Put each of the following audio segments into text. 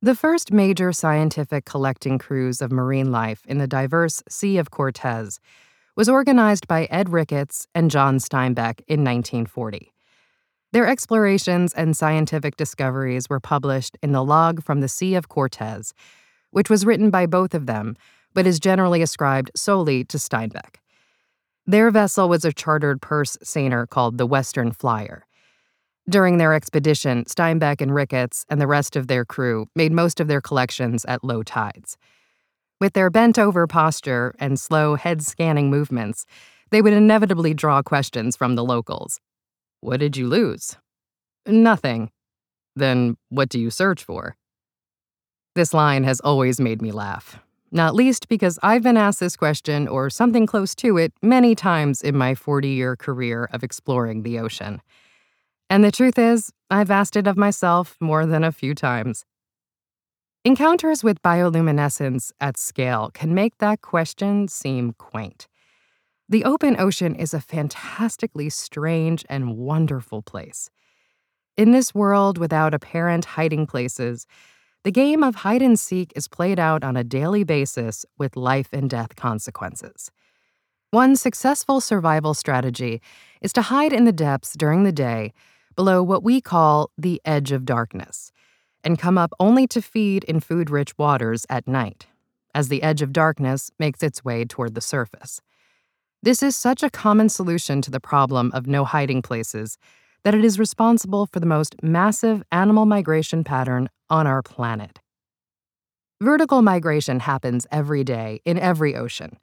The first major scientific collecting cruise of marine life in the diverse Sea of Cortez was organized by Ed Ricketts and John Steinbeck in 1940. Their explorations and scientific discoveries were published in the Log from the Sea of Cortez, which was written by both of them, but is generally ascribed solely to Steinbeck. Their vessel was a chartered purse seiner called the Western Flyer. During their expedition, Steinbeck and Ricketts and the rest of their crew made most of their collections at low tides. With their bent over posture and slow head scanning movements, they would inevitably draw questions from the locals. What did you lose? Nothing. Then what do you search for? This line has always made me laugh, not least because I've been asked this question or something close to it many times in my 40 year career of exploring the ocean. And the truth is, I've asked it of myself more than a few times. Encounters with bioluminescence at scale can make that question seem quaint. The open ocean is a fantastically strange and wonderful place. In this world without apparent hiding places, the game of hide and seek is played out on a daily basis with life and death consequences. One successful survival strategy is to hide in the depths during the day below what we call the edge of darkness, and come up only to feed in food rich waters at night, as the edge of darkness makes its way toward the surface. This is such a common solution to the problem of no hiding places that it is responsible for the most massive animal migration pattern on our planet. Vertical migration happens every day in every ocean,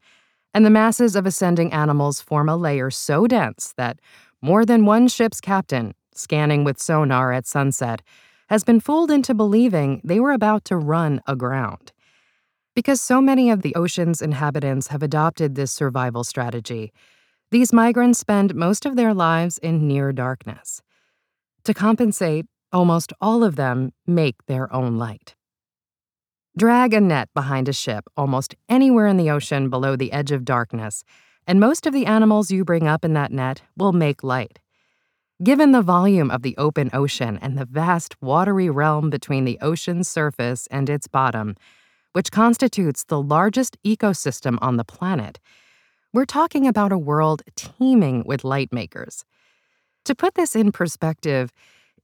and the masses of ascending animals form a layer so dense that more than one ship's captain scanning with sonar at sunset, has been fooled into believing they were about to run aground. Because so many of the ocean's inhabitants have adopted this survival strategy, these migrants spend most of their lives in near darkness. To compensate, almost all of them make their own light. Drag a net behind a ship almost anywhere in the ocean below the edge of darkness, and most of the animals you bring up in that net will make light. Given the volume of the open ocean and the vast watery realm between the ocean's surface and its bottom, which constitutes the largest ecosystem on the planet, we're talking about a world teeming with light makers. To put this in perspective,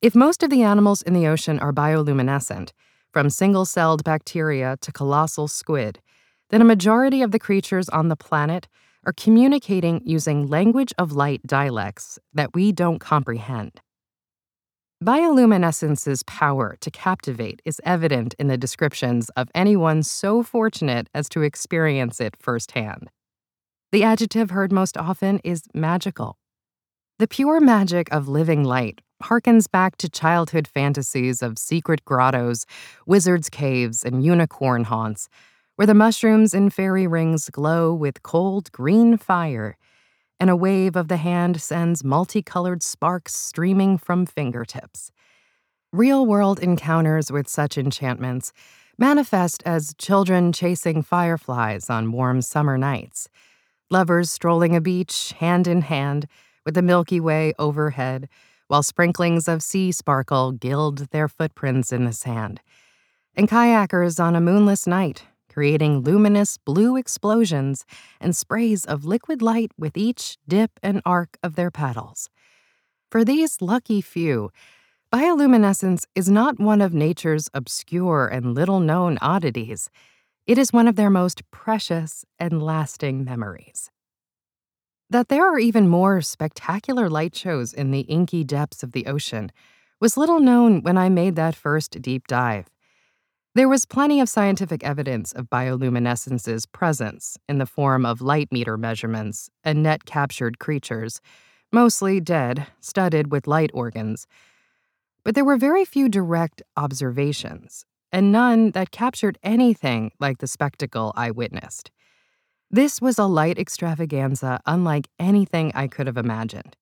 if most of the animals in the ocean are bioluminescent, from single celled bacteria to colossal squid, then a majority of the creatures on the planet are communicating using language of light dialects that we don't comprehend. Bioluminescence's power to captivate is evident in the descriptions of anyone so fortunate as to experience it firsthand. The adjective heard most often is magical. The pure magic of living light harkens back to childhood fantasies of secret grottos, wizards' caves, and unicorn haunts where the mushrooms in fairy rings glow with cold green fire, and a wave of the hand sends multicolored sparks streaming from fingertips. Real world encounters with such enchantments manifest as children chasing fireflies on warm summer nights, lovers strolling a beach hand in hand with the Milky Way overhead, while sprinklings of sea sparkle gild their footprints in the sand, and kayakers on a moonless night creating luminous blue explosions and sprays of liquid light with each dip and arc of their paddles. For these lucky few, bioluminescence is not one of nature's obscure and little known oddities. It is one of their most precious and lasting memories. That there are even more spectacular light shows in the inky depths of the ocean was little known when I made that first deep dive. There was plenty of scientific evidence of bioluminescence's presence in the form of light meter measurements and net captured creatures, mostly dead, studded with light organs. But there were very few direct observations, and none that captured anything like the spectacle I witnessed. This was a light extravaganza unlike anything I could have imagined.